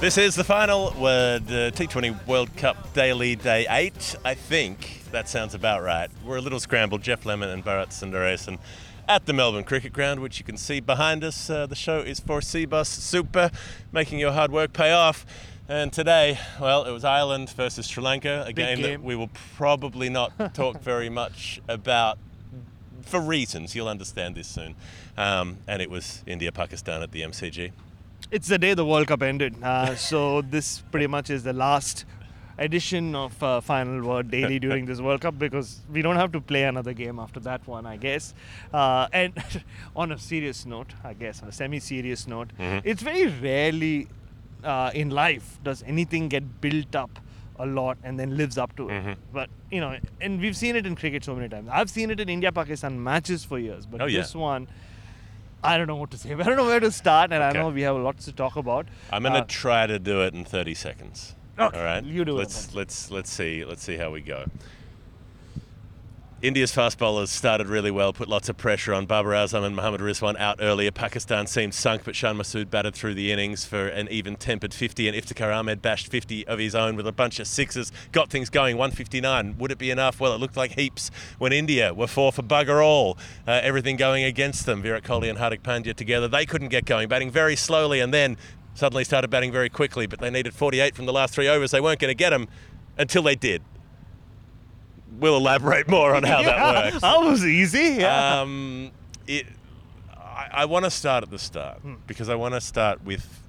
This is the final word, uh, T20 World Cup Daily Day 8. I think that sounds about right. We're a little scrambled. Jeff Lemon and Bharat Sundaresan at the Melbourne Cricket Ground, which you can see behind us. Uh, the show is for Cbus Super, making your hard work pay off. And today, well, it was Ireland versus Sri Lanka, a game, that we will probably not talk very much about for reasons. You'll understand this soon. Um, and it was India Pakistan at the MCG. It's the day the World Cup ended. Uh, so this pretty much is the last edition of uh, Final Word Daily during this World Cup because we don't have to play another game after that one, I guess. Uh, and on a serious note, I guess, on a semi-serious note, it's very rarely uh, in life does anything get built up a lot and then lives up to it. But you know, and we've seen it in cricket so many times. I've seen it in India-Pakistan matches for years, but Oh, yeah. this one. I don't know what to say. I don't know where to start, and Okay. I know we have lots to talk about. I'm going to Uh, try to do it in 30 seconds. Okay, All right. you do it let's. Let's let's see let's see how we go. India's fast bowlers started really well, put lots of pressure on Babar Azam and Mohammad Rizwan out earlier. Pakistan seemed sunk, but Shan Masood batted through the innings for an even tempered 50, and Iftikhar Ahmed bashed 50 of his own with a bunch of sixes, got things going. 159. Would it be enough? Well, it looked like heaps when India were four for bugger all. Uh, everything going against them. Virat Kohli and Hardik Pandya together, they couldn't get going, batting very slowly, and then suddenly started batting very quickly, but they needed 48 from the last three overs. They weren't going to get them until they did. We'll elaborate more on how that works. That was easy. Yeah. Um, it, I, I want to start at the start because I want to start with,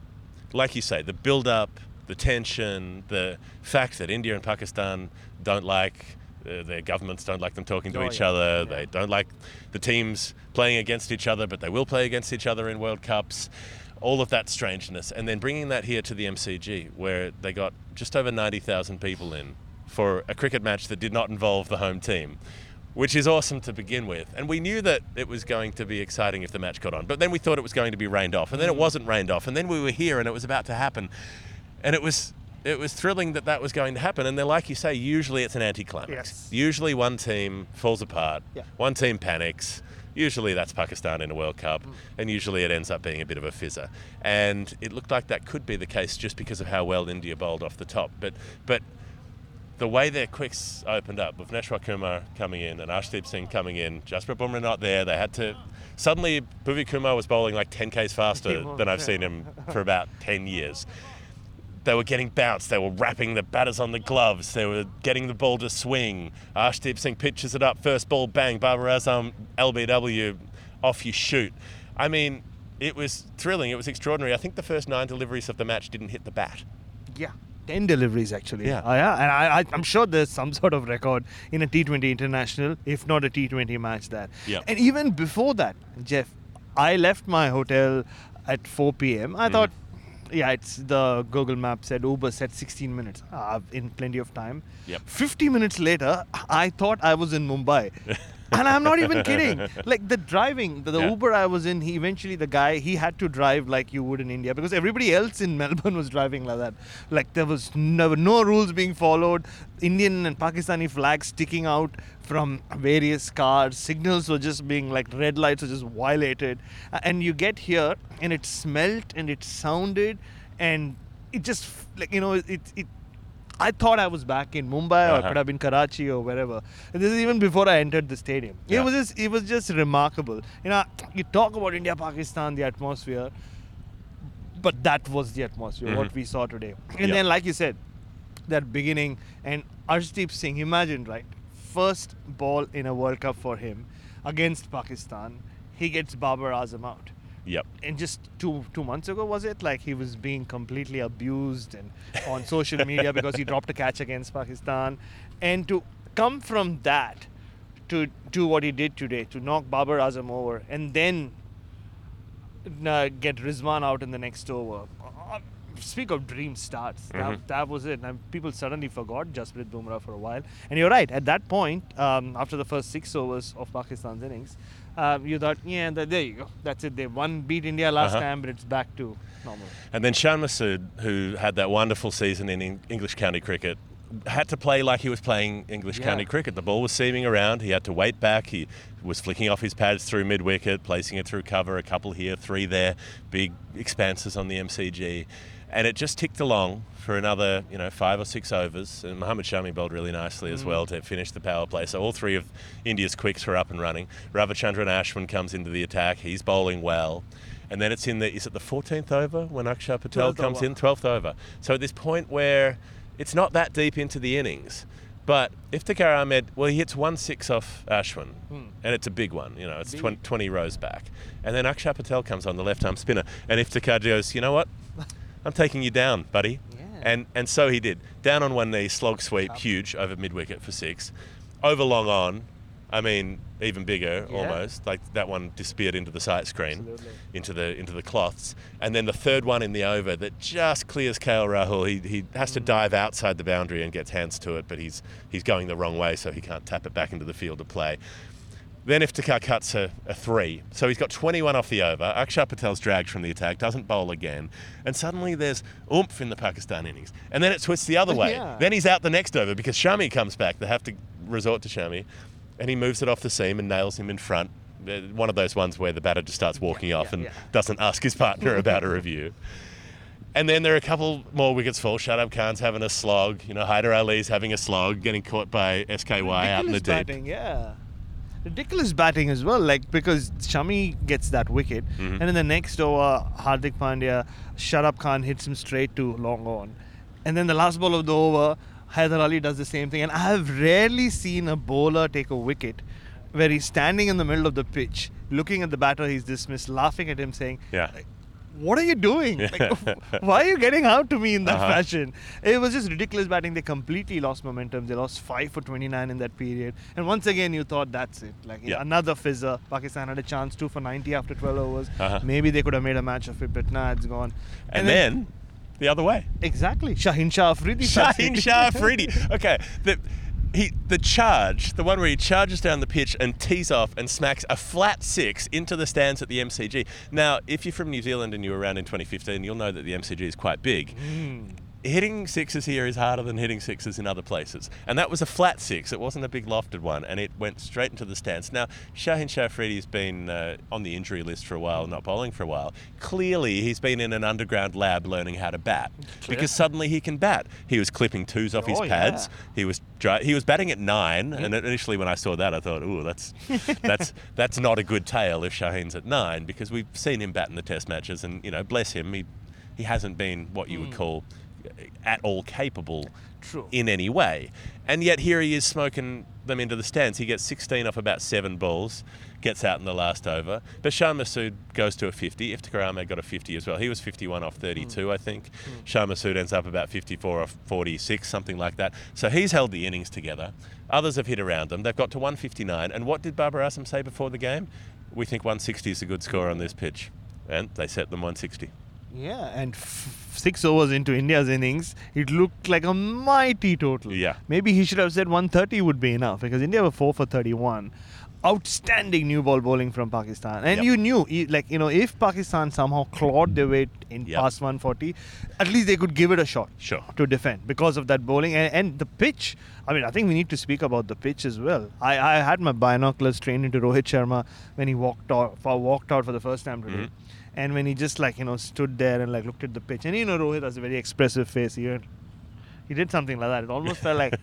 like you say, the build up, the tension, the fact that India and Pakistan don't like. Uh, their governments don't like them talking to Oh, each yeah. other. They don't like the teams playing against each other, but they will play against each other in World Cups. All of that strangeness, and then bringing that here to the MCG, where they got just over ninety thousand people in for a cricket match that did not involve the home team, which is awesome to begin with. And we knew that it was going to be exciting if the match got on, but then we thought it was going to be rained off, and then it wasn't rained off, and then we were here and it was about to happen, and it was. It was thrilling that that was going to happen, and then, like you say, usually it's an anticlimax. Yes. Usually, one team falls apart, Yeah. one team panics. Usually, that's Pakistan in a World Cup, Mm. and usually it ends up being a bit of a fizzer. And it looked like that could be the case just because of how well India bowled off the top. But, but the way their quicks opened up with Neshwar Kumar coming in and Arshdeep Singh coming in, Jasprit Bumrah not there, they had to. Suddenly, Bhuvi Kumar was bowling like 10 k's faster than I've seen him for about 10 years. They were getting bounced. They were wrapping the batters on the gloves. They were getting the ball to swing. Arshdeep Singh pitches it up. First ball, bang. Babar Azam, LBW, off you shoot. I mean, it was thrilling. It was extraordinary. I think the first nine deliveries of the match didn't hit the bat. yeah. 10 deliveries actually. Yeah. Uh, yeah. And I, I, I'm sure there's some sort of record in a T20 international, if not a T20 match there. Yeah. And even before that, Jeff, I left my hotel at 4 p.m. Mm. I thought, yeah, it's the Google Map said Uber said 16 minutes. Uh, in plenty of time. Yep. 50 minutes later, I thought I was in Mumbai. and I'm not even kidding. Like the driving, the, the Yeah. Uber I was in, he eventually the guy he had to drive like you would in India because everybody else in Melbourne was driving like that. Like there was no, no rules being followed. Indian and Pakistani flags sticking out from various cars. Signals were just being like red lights were just violated. And you get here and it smelt and it sounded and it just like you know it it I thought I was back in Mumbai or it Uh-huh. could have been Karachi or wherever. And this is even before I entered the stadium. Yeah. It was just it was just remarkable. You know, you talk about India Pakistan, the atmosphere, but that was the atmosphere what Mhm. we saw today. And Yeah. then, like you said, that beginning and Arshdeep Singh. Imagine right, first ball in a World Cup for him against Pakistan, he gets Babar Azam out Yep. and just two two months ago was it like he was being completely abused and on social media because he dropped a catch against Pakistan and to come from that to do what he did today to knock Babar Azam over and then uh, get Rizwan out in the next over uh, speak of dream starts Mhm. that, that was it and people suddenly forgot Jasprit Bumrah for a while and you're right at that point um, after the first six overs of Pakistan's innings um, you thought yeah th- there you go that's it they won beat India last Uh-huh. time but it's back to normal And then Shan Masood, who had that wonderful season in English county cricket, had to play like he was playing English Yeah. county cricket. The ball was seaming around. He had to wait back. He was flicking off his pads through mid wicket, placing it through cover, a couple here, three there, big expanses on the MCG. And it just ticked along for another, you know, five or six overs. And Mohammad Shami bowled really nicely as mm. well to finish the power play. So all three of India's quicks were up and running. Ravichandran Ashwin comes into the attack. He's bowling well. And then it's in the, is it the 14th over when Akshar Patel comes over. in? 12th over. So at this point where it's not that deep into the innings, but Iftikhar Ahmed, well, he hits one six off Ashwin, hmm. and it's a big one. You know, it's 20, 20 rows back. And then Akshar Patel comes on the left arm spinner, and Iftikhar goes, you know what? I'm taking you down, buddy. Yeah. And and so he did. Down on one knee, slog sweep, huge over mid wicket for six. Over long on, I mean, even bigger Yeah. almost. Like that one disappeared into the sight screen, Absolutely. into the into the cloths. And then the third one in the over that just clears KL Rahul. He, he has to mm. dive outside the boundary and gets hands to it, but he's he's going the wrong way, so he can't tap it back into the field of play. Then Iftikhar cuts a, a three. So he's got 21 off the over. Akshar Patel's dragged from the attack, doesn't bowl again. And suddenly there's oomph in the Pakistan innings. And then it twists the other way. Yeah. Then he's out the next over because Shami comes back. They have to resort to Shami. And he moves it off the seam and nails him in front. Uh, One of those ones where the batter just starts walking off yeah, and yeah. doesn't ask his partner about a review. And then there are a couple more wickets fall. Shadab Khan's having a slog. You know, Hyder Ali's having a slog, getting caught by SKY out in the ridiculous deep. batting, yeah. Ridiculous batting as well, like because Shami gets that wicket, Mhm. and in the next over, Hardik Pandya, Shadab Khan hits him straight to long on, and then the last ball of the over, Hyder Ali does the same thing. And I have rarely seen a bowler take a wicket where he's standing in the middle of the pitch, looking at the batter he's dismissed, laughing at him, saying, Yeah. What are you doing? Like, why are you getting out to me in that Uh-huh. fashion? It was just ridiculous batting. They completely lost momentum. They lost 5 for 29 in that period. And once again, you thought that's it. Like Yeah. another fizzer. Pakistan had a chance, 2 for 90 after 12 overs. Uh-huh. Maybe they could have made a match of it, but nah, it's gone. And, then, the other way. Exactly. Shahin Shah Afridi. Shaheen Shah Afridi. Okay, the he the charge, the one where he charges down the pitch and tees off and smacks a flat six into the stands at the MCG. Now, if you're from New Zealand and you were around in 2015, you'll know that the MCG is quite big. Hmm. Hitting sixes here is harder than hitting sixes in other places. And that was a flat six. It wasn't a big lofted one, and it went straight into the stands. Now, Shaheen Shah Afridi's been uh, on the injury list for a while, not bowling for a while. Clearly, he's been in an underground lab learning how to bat because suddenly he can bat. He was clipping twos off his Oh, pads. yeah. He was dri- he was batting at nine, and initially when I saw that, I thought, "Ooh, that's that's that's not a good tale if Shaheen's at nine because we've seen him bat in the Test matches, and you know, bless him, he he hasn't been what you would call at all capable True. in any way. And yet here he is smoking them into the stands. He gets 16 off about seven balls, gets out in the last over. But Bashar Masood goes to a 50. Iftikhar Ahmed got a 50 as well. He was 51 off 32, hmm. I think. Shan Masood ends up about 54 off 46, something like that. So he's held the innings together. Others have hit around them. They've got to 159. And what did Babar Azam say before the game? We think 160 is a good score on this pitch. And they set them 160. Yeah, and f- six overs into India's innings, it looked like a mighty total. Yeah. Maybe he should have said 130 would be enough because India were 4 for 31. Outstanding new ball bowling from Pakistan. And Yep. you knew, like, you know, if Pakistan somehow clawed their way in Yep. past 140, at least they could give it a shot Sure. to defend because of that bowling. And, and the pitch, I mean, I think we need to speak about the pitch as well. I, I had my binoculars trained into Rohit Sharma when he walked out, for, walked out for the first time today. Mhm. And when he just like you know stood there and like looked at the pitch, and you know Rohit has a very expressive face. He went- he did something like that. It almost felt like,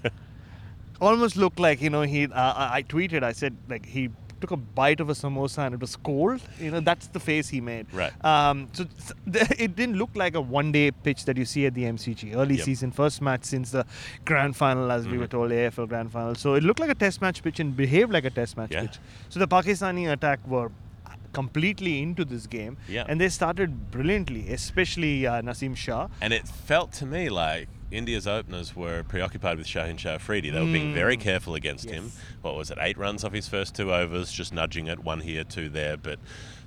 almost looked like you know he. Uh, I tweeted. I said like he took a bite of a samosa and it was cold. You know that's the face he made. Right. Um. So it didn't look like a one-day pitch that you see at the MCG early Yep. season first match since the grand final, as we were Mhm. told, AFL grand final. So it looked like a test match pitch and behaved like a test match Yeah. pitch. So the Pakistani attack were completely into this game Yeah. and they started brilliantly especially uh, Nasim Shah And it felt to me like India's openers were preoccupied with Shaheen Shah Afridi. They were being very careful against him. What was it? Eight runs off his first two overs, just nudging it, one here, two there, but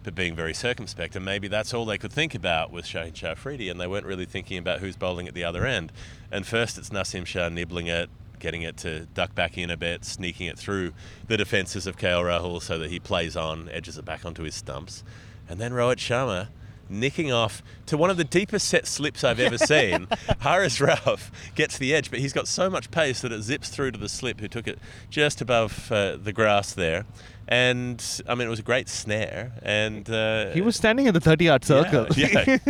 but being very circumspect. And maybe that's all they could think about with Shaheen Shah Afridi, and they weren't really thinking about who's bowling at the other end. And first, it's Nasim Shah nibbling it. Getting it to duck back in a bit, sneaking it through the defences of KL Rahul so that he plays on, edges it back onto his stumps. And then Rohit Sharma nicking off to one of the deepest set slips I've ever seen. Haris Rauf gets the edge, but he's got so much pace that it zips through to the slip, who took it just above uh, the grass there. And I mean, it was a great snare. And uh, he was standing in the 30 yard circle yeah.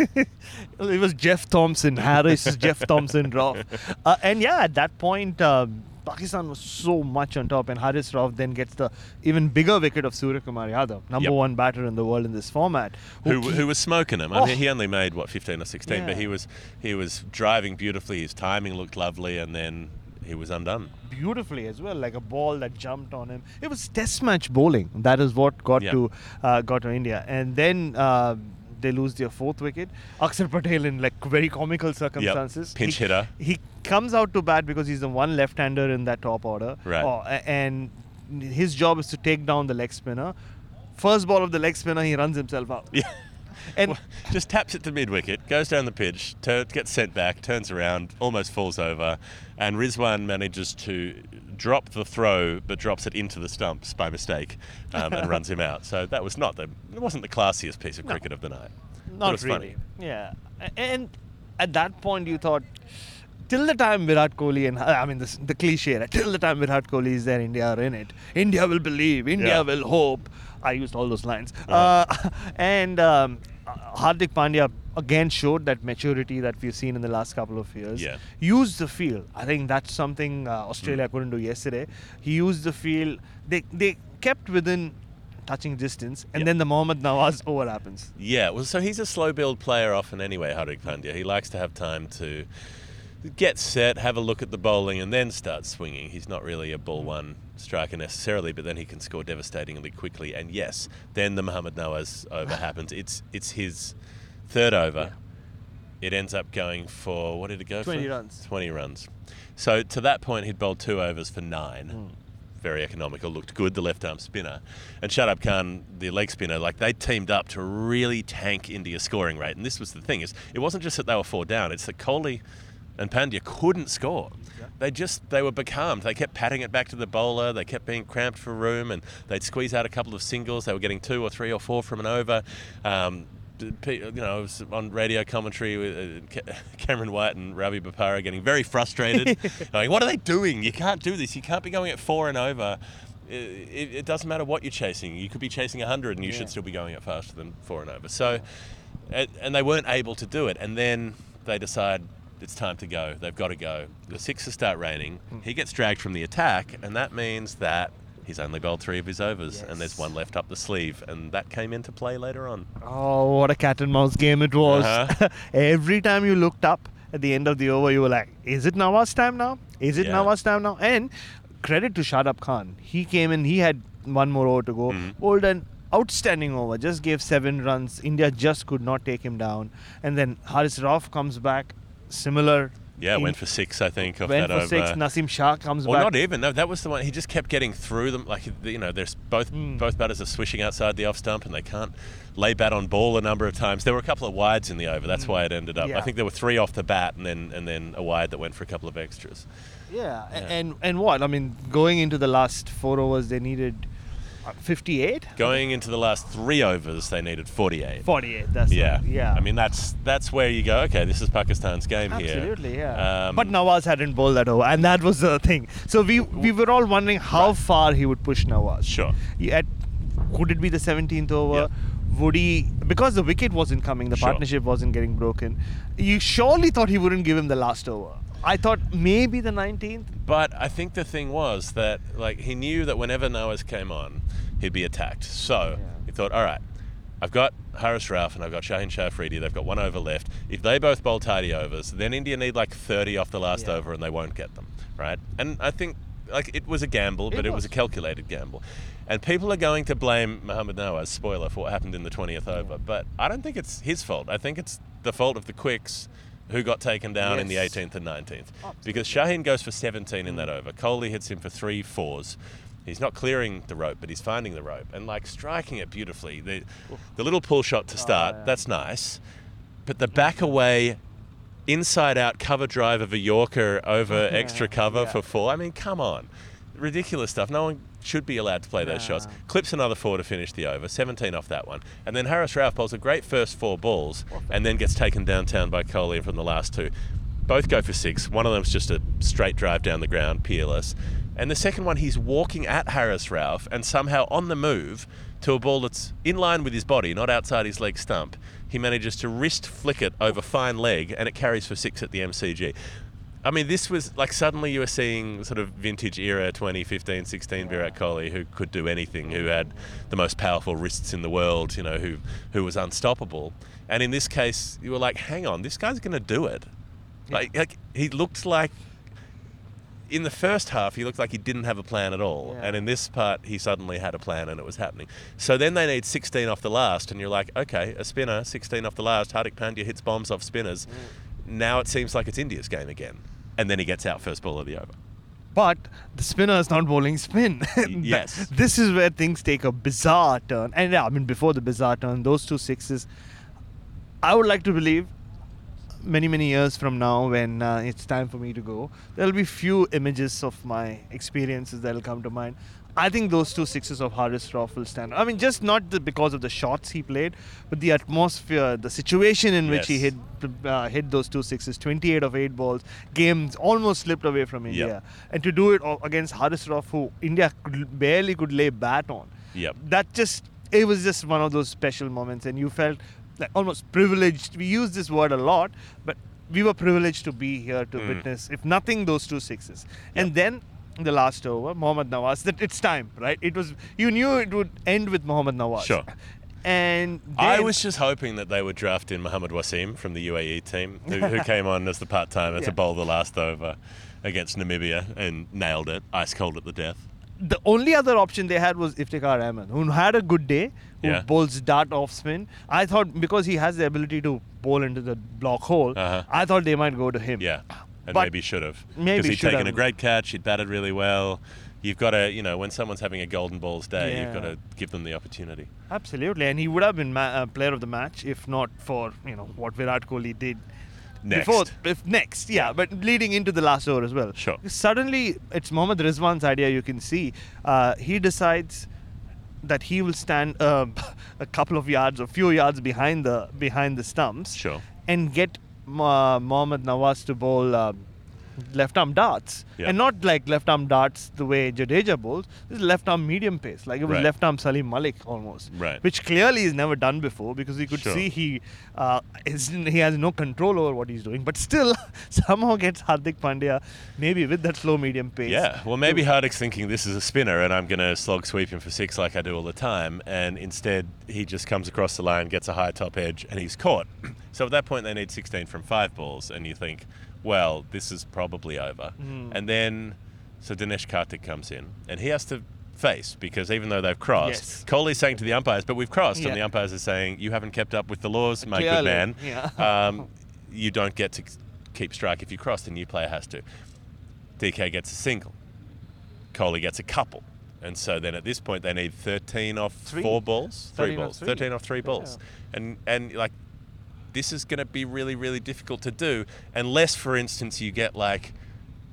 it was Jeff Thomson Haris Jeff Thomson Rauf uh, and yeah at that point um, Pakistan was so much on top and Haris Rauf then gets the even bigger wicket of Suryakumar Yadav number Yep. one batter in the world in this format who, ke- who was smoking him. I Oh. mean, he only made what 15 or 16, but he was he was driving beautifully. His timing looked lovely, and then he was undone. beautifully as well, like a ball that jumped on him. It was test match bowling. That is what got Yeah. to uh, got to India, and then uh, they lose their fourth wicket. Akshar Patel in like very comical circumstances. Pinch He- hitter. He comes out to bat because he's the one left-hander in that top order. Right. Oh, and his job is to take down the leg spinner. First ball of the leg spinner, he runs himself out. Yeah. And Well, just taps it to mid wicket, goes down the pitch, tur- gets sent back, turns around, almost falls over, and Rizwan manages to drop the throw, but drops it into the stumps by mistake, um, and runs him out. So that was not the it wasn't the classiest piece of cricket of the night. Not really. funny. Yeah. And at that point, you thought, till the time Virat Kohli and I mean this, the cliche, right? till the time Virat Kohli is there, India are in it. India will believe. India Yeah. will hope. I used all those lines. Uh, and um, Hardik Pandya again showed that maturity that we've seen in the last couple of years. Yeah. Used the field. I think that's something uh, Australia Mm. couldn't do yesterday. He used the field. They they kept within touching distance, and Yeah. then the Mohammad Nawaz over happens. Yeah, well, so he's a slow build player often anyway, Hardik Pandya. He likes to have time to get set, have a look at the bowling, and then start swinging. He's not really a ball one striker necessarily, but then he can score devastatingly quickly. And yes, then the Muhammad Nawaz over happens. It's it's his third over. It ends up going for what did it go 20 for? runs. Twenty runs. So to that point, he'd bowled two overs for nine Hmm. very economical, looked good, the left arm spinner. And Shadab Khan, the leg spinner, like they teamed up to really tank India's scoring rate. And this was the thing is it wasn't just that they were four down, it's that Kohli and Pandya couldn't score. They just they were becalmed. They kept patting it back to the bowler. They kept being cramped for room, and they'd squeeze out a couple of singles. They were getting two or three or four from an over. Um, you know, I was on radio commentary with uh, Cameron White and Ravi Bopara getting very frustrated. like, what are they doing? You can't do this. You can't be going at four and over. It, it, doesn't matter what you're chasing. You could be chasing 100 and you should still be going at faster than four and over. So, and, and they weren't able to do it. And then they decide it's time to go. They've got to go. The sixes start raining. He gets dragged from the attack, and that means that he's only bowled three of his overs, and there's one left up the sleeve, and that came into play later on. Oh, what a cat and mouse game it was. Uh-huh. Every time you looked up at the end of the over, you were like, is it Nawaz time now? Is it Yeah. Nawaz time now? And credit to Shadab Khan. He came in, he had one more over to go. Mhm. Bowled an outstanding over, just gave seven runs. India just could not take him down. And then Haris Rauf comes back, similar Yeah, In- went for six, I think, off went that for six. Nasim Shah comes Or back. not even. No, that was the one. He just kept getting through them. Like you know, there's both Hmm. both batters are swishing outside the off stump, and they can't lay bat on ball a number of times. There were a couple of wides in the over. That's why it ended up. Yeah. I think there were three off the bat, and then and then a wide that went for a couple of extras. Yeah, a- and and what? I mean, going into the last four overs, they needed 58, Going into the last three overs, they needed 48. 48. That's Yeah, right, yeah. I mean, that's that's where you go. Okay, this is Pakistan's game here. Absolutely, yeah. Um, but Nawaz hadn't bowled that over, and that was the thing. So we we were all wondering how far he would push Nawaz. Sure. At could it be the 17th over? Would he because the wicket wasn't coming, the Sure. partnership wasn't getting broken. You surely thought he wouldn't give him the last over. I thought maybe the 19th. But I think the thing was that like he knew that whenever Nawaz came on, he'd be attacked. So he thought, all right, I've got Haris Rauf and I've got Shaheen Shah Afridi. They've got one over left. If they both bowl tidy overs, then India need like 30 off the last Yeah. over and they won't get them, right? And I think like it was a gamble, but It it, was. was. a calculated gamble. And people are going to blame Mohammad Nawaz, spoiler, for what happened in the 20th over. But I don't think it's his fault. I think it's the fault of the quicks who got taken down in the 18th and 19th. Because Shaheen goes for 17 in that over. Kohli hits him for three fours. He's not clearing the rope, but he's finding the rope and like striking it beautifully. The, the little pull shot to oh, start, Oh, yeah. that's nice. But the back away, inside out cover drive of a Yorker over extra cover yeah. for four. I mean, come on. Ridiculous stuff. No one should be allowed to play those shots. Clips another four to finish the over, 17 off that one. And then Haris Rauf bowls a great first four balls and then gets taken downtown by Kohli from the last two. Both go for six. One of them's just a straight drive down the ground, peerless. And the second one, he's walking at Haris Rauf and somehow on the move to a ball that's in line with his body, not outside his leg stump. He manages to wrist flick it over fine leg and it carries for six at the MCG. I mean, this was like suddenly you were seeing sort of vintage era 2015 16 Virat Kohli who could do anything, who had the most powerful wrists in the world, you know, who, who was unstoppable. And in this case, you were like, hang on, this guy's going to do it. Like, like, he looked like in the first half, he looked like he didn't have a plan at all. Yeah. And in this part, he suddenly had a plan and it was happening. So then they need 16 off the last, and you're like, okay, a spinner, 16 off the last. Hardik Pandya hits bombs off spinners. Mm. Now it seems like it's India's game again. And then he gets out first ball of the over. But the spinner is not bowling spin. yes. this is where things take a bizarre turn. And yeah, I mean, before the bizarre turn, those two sixes, I would like to believe many, many years from now, when uh, it's time for me to go, there'll be few images of my experiences that'll come to mind. I think those two sixes of Haris Rauf will stand. I mean, just not the, because of the shots he played, but the atmosphere, the situation in which he hit uh, hit those two sixes. 28 of 8 balls. Games almost slipped away from India. And to do it against Haris Rauf, who India could, barely could lay bat on. Yep. That just, it was just one of those special moments. And you felt like almost privileged. We use this word a lot, but we were privileged to be here to Mm. witness, if nothing, those two sixes. And then the last over, Mohammad Nawaz, that it's time, right? It was, you knew it would end with Mohammad Nawaz. Sure. And I was just hoping that they would draft in Mohammad Wasim from the UAE team, who, who came on as the part timer Yeah. to bowl the last over against Namibia and nailed it, ice cold at the death. the only other option they had was Iftikhar Ahmed, who had a good day, who Yeah. bowls dart off spin. I thought because he has the ability to bowl into the block hole, Uh-huh. I thought they might go to him. Yeah, and But- maybe should have. Maybe because he'd taken a great catch. He'd batted really well. You've got to, you know, when someone's having a golden balls day, you've got to give them the opportunity. Absolutely, and he would have been ma- uh, player of the match if not for you know what Virat Kohli did. Next. Before, if next, yeah, but leading into the last over as well. Sure. Suddenly, it's Mohammad Rizwan's idea. You can see uh, he decides that he will stand uh, a couple of yards, a few yards behind the behind the stumps, Sure. and get uh, Mohammad Nawaz to bowl um, left arm darts, Yeah. and not like left arm darts the way Jadeja bowls. This is left arm medium pace, like it was Right. left arm Salim Malik almost, Right. which clearly is never done before because you could Sure. see he uh, is, he has no control over what he's doing, but still somehow gets Hardik Pandya maybe with that slow medium pace. Yeah, well, maybe Hardik's thinking this is a spinner and I'm going to slog sweep him for six like I do all the time. And instead, he just comes across the line, gets a high top edge, and he's caught. So at that point, they need 16 from five balls. And you think, well, this is probably over. And then, so Dinesh Karthik comes in and he has to face because even though they've crossed, Yes. Kohli's saying to the umpires, but we've crossed. Yeah. And the umpires are saying, you haven't kept up with the laws, my good man. yeah. Um, you don't get to keep strike. If you cross, the new player has to. DK gets a single. Kohli gets a couple. And so then at this point they need 13 off Three. four balls, three 13 off balls, three. 13 off three balls, and and like this is going to be really really difficult to do unless, for instance, you get like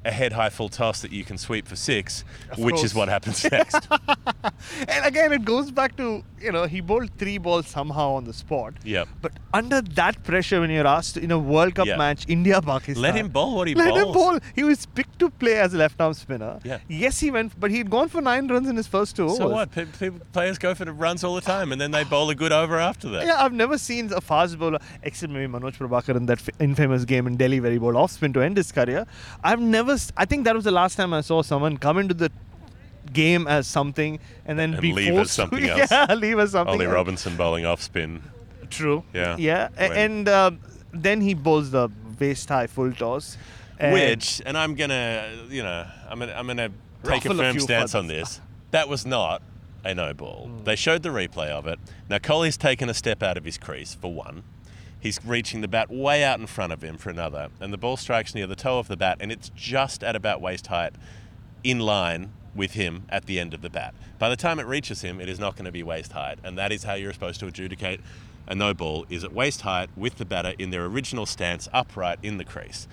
a head high full toss that you can sweep for six, which course. is what happens next. And again, it goes back to you know he bowled three balls somehow on the spot. Yep. But under that pressure, when you're asked in a World Cup Yeah. match, India Pakistan, Let him bowl what he bowls. let him bowl. He was picked to play as a left arm spinner. Yeah. Yes, he went, but he'd gone for nine runs in his first two overs. so what? Pe- people, players go for the runs all the time, and then they bowl a good over after that. Yeah, I've never seen a fast bowler, except maybe Manoj Prabhakar in that f- infamous game in Delhi where he bowled off spin to end his career. I've never, s- I think that was the last time I saw someone come into the game as something and then And be leave as something to, else. Yeah, leave as something Ollie else. Robinson bowling off spin. True. Yeah. Yeah, When- and uh, then he bowls the waist high full toss. and- Which, and I'm gonna, you know, I'm gonna, I'm gonna take a a firm few stance on this. That was not a no ball. Hmm. They showed the replay of it. Now Kohli's taken a step out of his crease for one. He's reaching the bat way out in front of him for another, and the ball strikes near the toe of the bat, and it's just at about waist height, in line with him at the end of the bat. By the time it reaches him, it is not going to be waist height, and that is how you're supposed to adjudicate a no ball: is at waist height with the batter in their original stance, upright in the crease.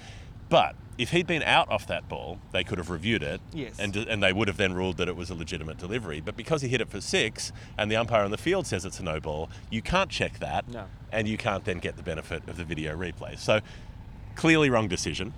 But if he'd been out off that ball, they could have reviewed it, Yes. and and they would have then ruled that it was a legitimate delivery. But because he hit it for six, and the umpire on the field says it's a no ball, you can't check that, No. and you can't then get the benefit of the video replay. So clearly wrong decision.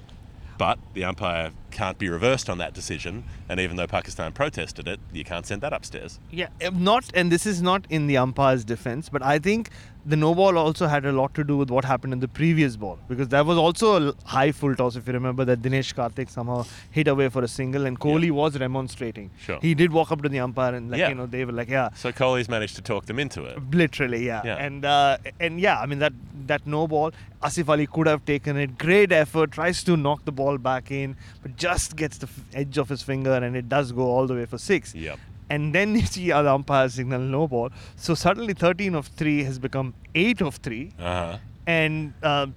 But the umpire can't be reversed on that decision, and even though Pakistan protested it, you can't send that upstairs. Yeah, eh, not, and this is not in the umpire's defense, but I think the no ball also had a lot to do with what happened in the previous ball because that was also a high full toss. If you remember that Dinesh Karthik somehow hit away for a single, and Kohli was remonstrating. Sure. He did walk up to the umpire and like Yeah. you know they were like yeah. So Kohli's managed to talk them into it. Literally, yeah. Yeah. And uh, and yeah, I mean that that no ball, Asif Ali could have taken it. Great effort, tries to knock the ball back in, but just gets the f- edge of his finger, and it does go all the way for six. Yep. And then you see other umpire signal no ball. So suddenly 13 of 3 has become 8 of 3. Uh huh. And uh,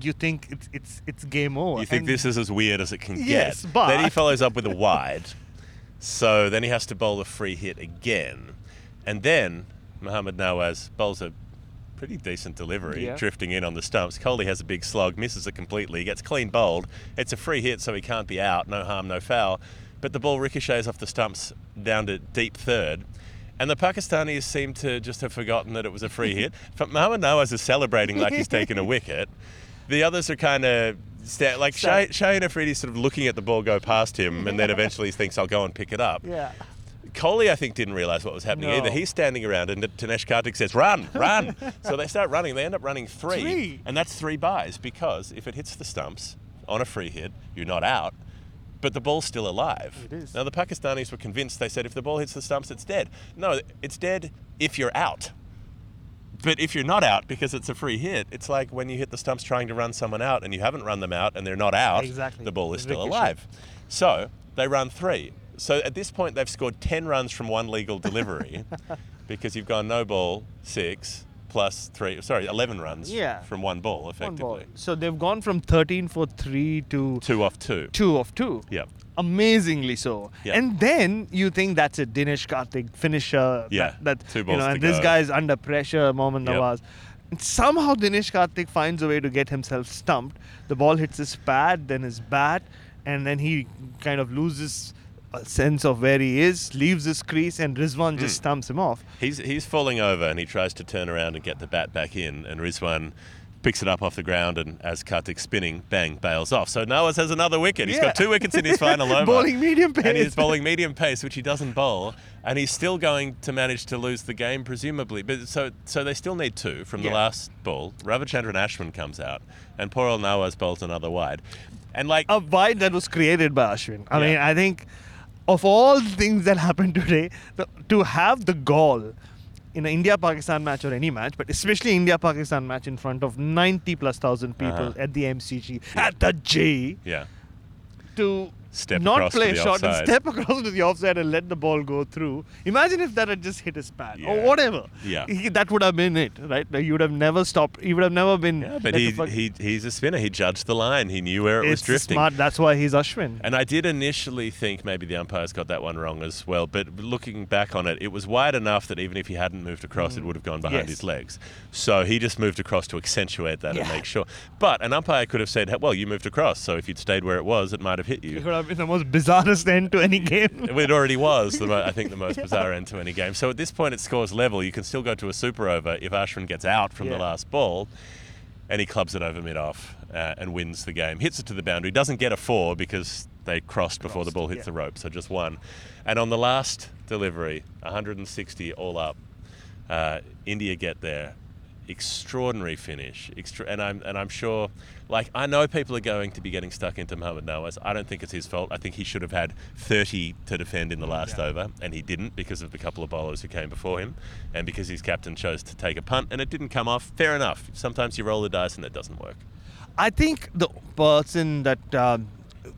you think it's it's it's game over. You think And this is as weird as it can Yes, get. but- Then he follows up with a wide. So then he has to bowl a free hit again. And then Mohammad Nawaz bowls a pretty decent delivery, Yeah. drifting in on the stumps. Kohli has a big slog, misses it completely, gets clean bowled. It's a free hit, so he can't be out. No harm, no foul. But the ball ricochets off the stumps down to deep third. And the Pakistanis seem to just have forgotten that it was a free hit. But Mohammad Nawaz is celebrating like he's taken a wicket. The others are kind of sta- like Shay- Shane Afridi's sort of looking at the ball go past him, and then eventually he thinks, "I'll go and pick it up." yeah. Kohli, I think, didn't realise what was happening No. either. He's standing around, and Dinesh Karthik says, "Run, run!" so they start running. They end up running three, Three. and that's three buys because if it hits the stumps on a free hit, you're not out, but the ball's still alive. It is. Now the Pakistanis were convinced. They said, "If the ball hits the stumps, it's dead." No, it's dead if you're out. But if you're not out because it's a free hit, it's like when you hit the stumps trying to run someone out and you haven't run them out and they're not out, Exactly. the ball is still alive. So they run three. So at this point, they've scored 10 runs from one legal delivery because you've gone no ball, six, plus three, sorry, 11 runs Yeah. from one ball, One effectively. ball. So they've gone from 13 for 3 to Two off two. 2 of 2. Yep. Amazingly so. Yeah. And then you think that's a Dinesh Karthik finisher. Yeah, That, that two you balls know, to and this go. guy's under pressure, Mohammad Yep. Nawaz. And somehow Dinesh Karthik finds a way to get himself stumped. The ball hits his pad, then his bat, and then he kind of loses a sense of where he is, leaves his crease, and Rizwan just Hmm. stumps him off. He's, he's falling over and he tries to turn around and get the bat back in, and Rizwan picks it up off the ground and as Karthik's spinning, bang, bails off. So Nawaz has another wicket. He's Yeah. got two wickets in his final over. Bowling medium pace. And he's bowling medium pace, which he doesn't bowl, and he's still going to manage to lose the game, presumably. But so so they still need two from the Yeah. last ball. Ravichandran Ashwin comes out, and poor old Nawaz bowls another wide. And like a wide that was created by Ashwin. I Yeah. mean, I think of all the things that happened today, the, to have the gall in an India-Pakistan match or any match, but especially India-Pakistan match in front of 90 plus thousand people Uh-huh. at the MCG, at the J, yeah. to step not across play to the shot offside. and step across to the offside and let the ball go through. Imagine if that had just hit his pad or whatever. Yeah. He- that would have been it, right? You would have never stopped. He would have never been. Yeah, but he, he he's a spinner. He judged the line. He knew where it was it's drifting. smart. That's why he's Ashwin. And I did initially think maybe the umpires got that one wrong as well. But looking back on it, it was wide enough that even if he hadn't moved across, it would have gone behind Mm. Yes. his legs. So he just moved across to accentuate that and make sure. But an umpire could have said, "Well, you moved across, so if you'd stayed where it was, it might have hit It you." Have been the most bizarrest end to any game. It already was, the mo- I think, the most bizarre end to any game. So at this point, it scores level. You can still go to a super over if Ashwin gets out from the last ball, and he clubs it over mid off uh, and wins the game. Hits it to the boundary. Doesn't get a four because they crossed before the ball hits yeah. the rope, so just one. And on the last delivery, 160 all up, uh, India get there. Extraordinary finish, Extra- and I'm and I'm sure, like I know people are going to be getting stuck into Mohammad Nawaz. I don't think it's his fault. I think he should have had 30 to defend in the last over, and he didn't because of the couple of bowlers who came before him, and because his captain chose to take a punt and it didn't come off. Fair enough. Sometimes you roll the dice and it doesn't work. I think the person that um,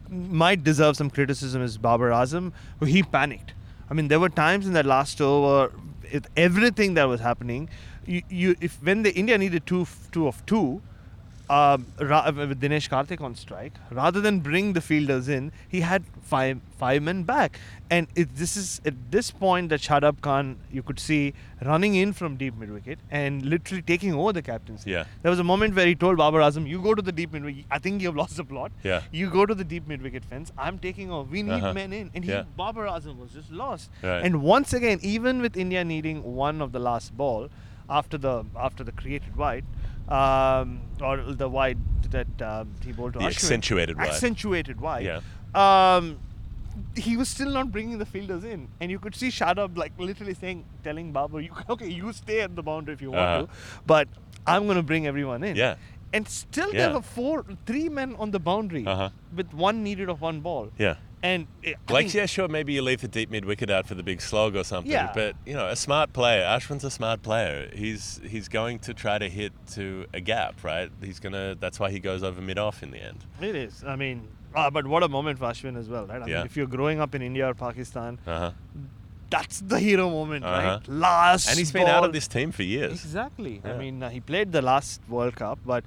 might deserve some criticism is Babar Azam, he panicked. I mean, there were times in that last over, everything that was happening, you, you if when the India needed two two of two, um, ra- with Dinesh Karthik on strike, rather than bring the fielders in, he had five five men back, and it, this is at this point that Shadab Khan you could see running in from deep mid wicket and literally taking over the captaincy. Yeah. There was a moment where he told Babar Azam, "You go to the deep mid wicket. I think you have lost the plot. Yeah. You go to the deep mid wicket fence. I'm taking over. We need Uh-huh. men in." And he, Yeah. Babar Azam was just lost. Right. And once again, even with India needing one of the last ball after the after the created wide, um, or the wide that um, he bowled to The Ashwin, accentuated wide. accentuated wide. Yeah. Um, he was still not bringing the fielders in, and you could see Shadab like literally saying, telling Babar, "You okay? You stay at the boundary if you want Uh-huh. to, but I'm going to bring everyone in." Yeah. And still, Yeah. there were four, three men on the boundary Uh-huh. with one needed of one ball. Yeah. And it, think- yeah, sure, maybe you leave the deep mid wicket out for the big slog or something. Yeah. But you know, a smart player. Ashwin's a smart player. He's he's going to try to hit to a gap, right? He's gonna. That's why he goes over mid off in the end. It is. I mean, uh, but what a moment for Ashwin as well, right? I Yeah. mean, if you're growing up in India or Pakistan, Uh huh. that's the hero moment, Uh-huh. right? Last. And he's been out of this team for years. Exactly. Yeah. I mean, uh, he played the last World Cup, but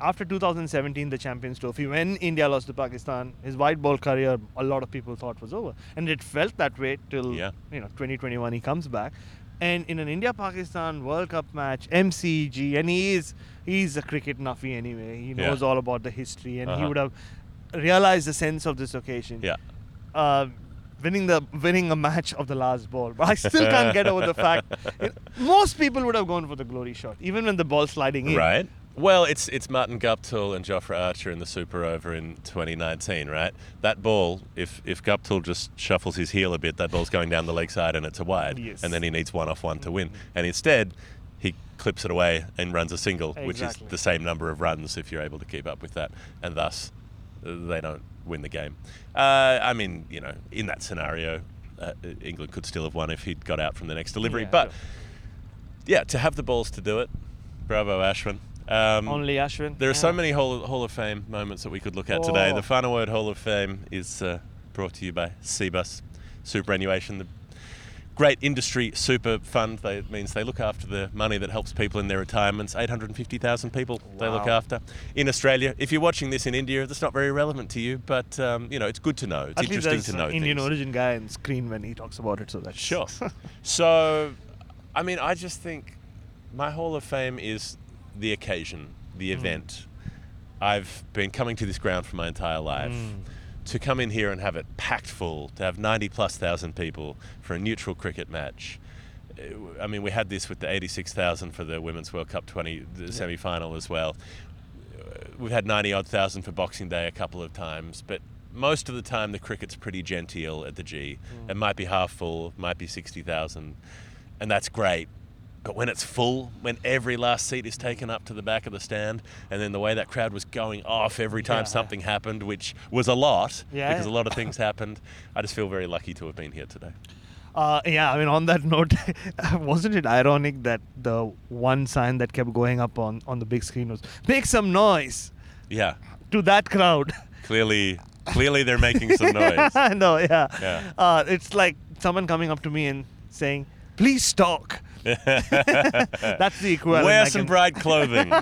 after 2017, the Champions Trophy, when India lost to Pakistan, his white ball career, a lot of people thought was over, and it felt that way till Yeah. you know 2021. He comes back, and in an India-Pakistan World Cup match, MCG, and he is he's a cricket nuffy anyway. He Yeah. knows all about the history, and he Uh-huh. would have realized the sense of this occasion Yeah. uh, winning the winning a match of the last ball. But I still can't get over the fact it- most people would have gone for the glory shot, even when the ball sliding in. Right. Well, it's it's Martin Guptill and Jofra Archer in the Super Over in 2019, right? That ball, if if Guptill just shuffles his heel a bit, that ball's going down the leg side and it's a wide, Yes. and then he needs one off one to win. And instead, he clips it away and runs a single, which is the same number of runs if you're able to keep up with that, and thus uh, they don't win the game. Uh, I mean, you know, in that scenario, uh, England could still have won if he'd got out from the next delivery, Yeah, but sure. yeah, to have the balls to do it, bravo, Ashwin. Um, Only Ashwin. there are so many Hall, Hall of Fame moments that we could look at today. Oh. The Final Word Hall of Fame is uh, brought to you by Cbus Superannuation, the great industry super fund. They, it means they look after the money that helps people in their retirements. 850,000 people they look after in Australia. If you're watching this in India, that's not very relevant to you, but um, you know it's good to know. It's At interesting there's to an know. Indian things. origin guy on screen when he talks about it, so that's Sure. so, I mean, I just think my Hall of Fame is the occasion, the event. I've been coming to this ground for my entire life. To come in here and have it packed full, to have 90 plus thousand people for a neutral cricket match. Uh, I mean, we had this with the 86,000 for the Women's World Cup 20 the semi final as well. Uh, We've had 90 odd thousand for Boxing Day a couple of times, but most of the time the cricket's pretty genteel at the G. It might be half full, might be 60,000, and that's great. But when it's full, when every last seat is taken up to the back of the stand, and then the way that crowd was going off every time Yeah. something happened, which was a lot Yeah. because a lot of things happened, I just feel very lucky to have been here today. Uh, yeah, I mean, on that note, wasn't it ironic that the one sign that kept going up on, on the big screen was "Make some noise" Yeah, to that crowd? clearly Clearly, they're making some noise. I know, yeah. Yeah. Uh, it's like someone coming up to me and saying, "Please talk." That's the equivalent. Wear I some can- bright clothing.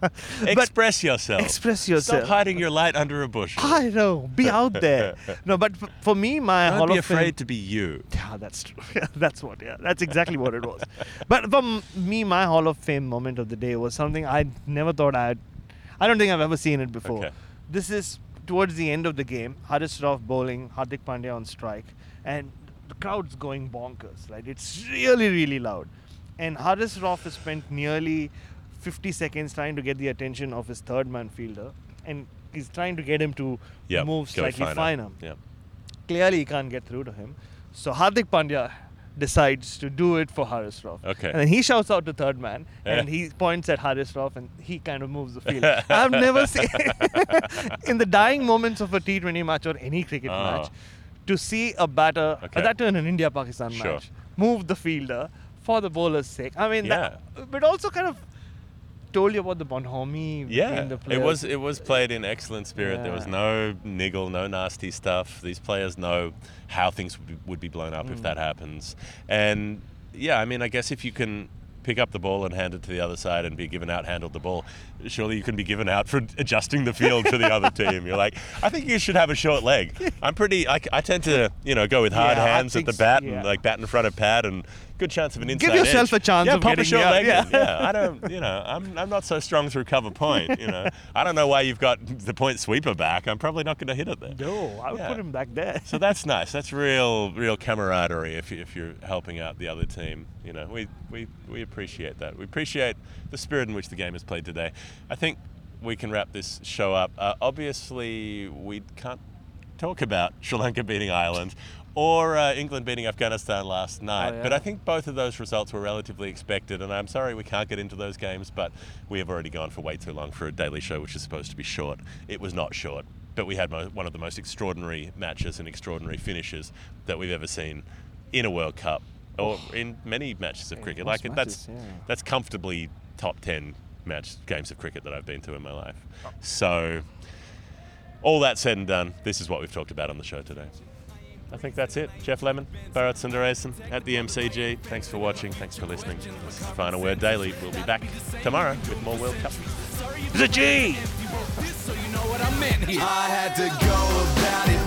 Express yourself. Express yourself. Stop hiding your light under a bush. I know. Be out there. No, but f- for me, my Don't Hall be of Fame. afraid to be you. Yeah, that's true. Yeah, that's what. Yeah, that's exactly what it was. But for m- me, my Hall of Fame moment of the day was something I never thought I'd. I don't think I've ever seen it before. Okay. This is towards the end of the game. Haris Rauf bowling, Hardik Pandya on strike, and the crowd's going bonkers. Like it's really, really loud. And Haris Rauf has spent nearly 50 seconds trying to get the attention of his third man fielder, and he's trying to get him to Yep, move slightly finer. Yep. clearly he can't get through to him. So Hardik Pandya decides to do it for Haris Rauf. Okay. And then he shouts out to third man and he points at Haris Rauf and he kind of moves the field. I've never seen in the dying moments of a T20 match or any cricket Ah. match to see a batter Okay. that in an India Pakistan Sure. match move the fielder for the bowler's sake. I mean, Yeah. that, but also kind of told you about the bonhomie Yeah, the it was it was played in excellent spirit. There was no niggle, no nasty stuff. These players know how things would be, would be blown up if Mm. that happens. And yeah, I mean, I guess if you can pick up the ball and hand it to the other side and be given out handled the ball, surely you can be given out for adjusting the field to the other team. You're like, I think you should have a short leg. I'm pretty. I, I tend to you know go with hard Yeah, hands at the so, bat yeah. and like bat in front of pad and good chance of an inside Give yourself edge. a chance yeah, of pop a getting short out, leg. yeah. yeah, I don't, you know, I'm, I'm not so strong through cover point. You know, I don't know why you've got the point sweeper back. I'm probably not going to hit it there. No, I would Yeah. put him back there. So that's nice. That's real, real camaraderie. If, if you're helping out the other team, you know, we, we we appreciate that. We appreciate the spirit in which the game is played today. I think we can wrap this show up. Uh, obviously, we can't talk about Sri Lanka beating Ireland or uh, England beating Afghanistan last night. yeah. But I think both of those results were relatively expected, and I'm sorry we can't get into those games, but we have already gone for way too long for a daily show, which is supposed to be short. It was not short, but we had mo- one of the most extraordinary matches and extraordinary finishes that we've ever seen in a World Cup or in many matches of cricket. Like that's yeah. that's comfortably top ten match games of cricket that I've been to in my life. Oh. So all that said and done, this is what we've talked about on the show today. I think that's it. Jeff Lemon, Bharat Sundaresan at the MCG. Thanks for watching. Thanks for listening. This is Final Word Daily. We'll be back tomorrow with more World Cup. The G! I had to go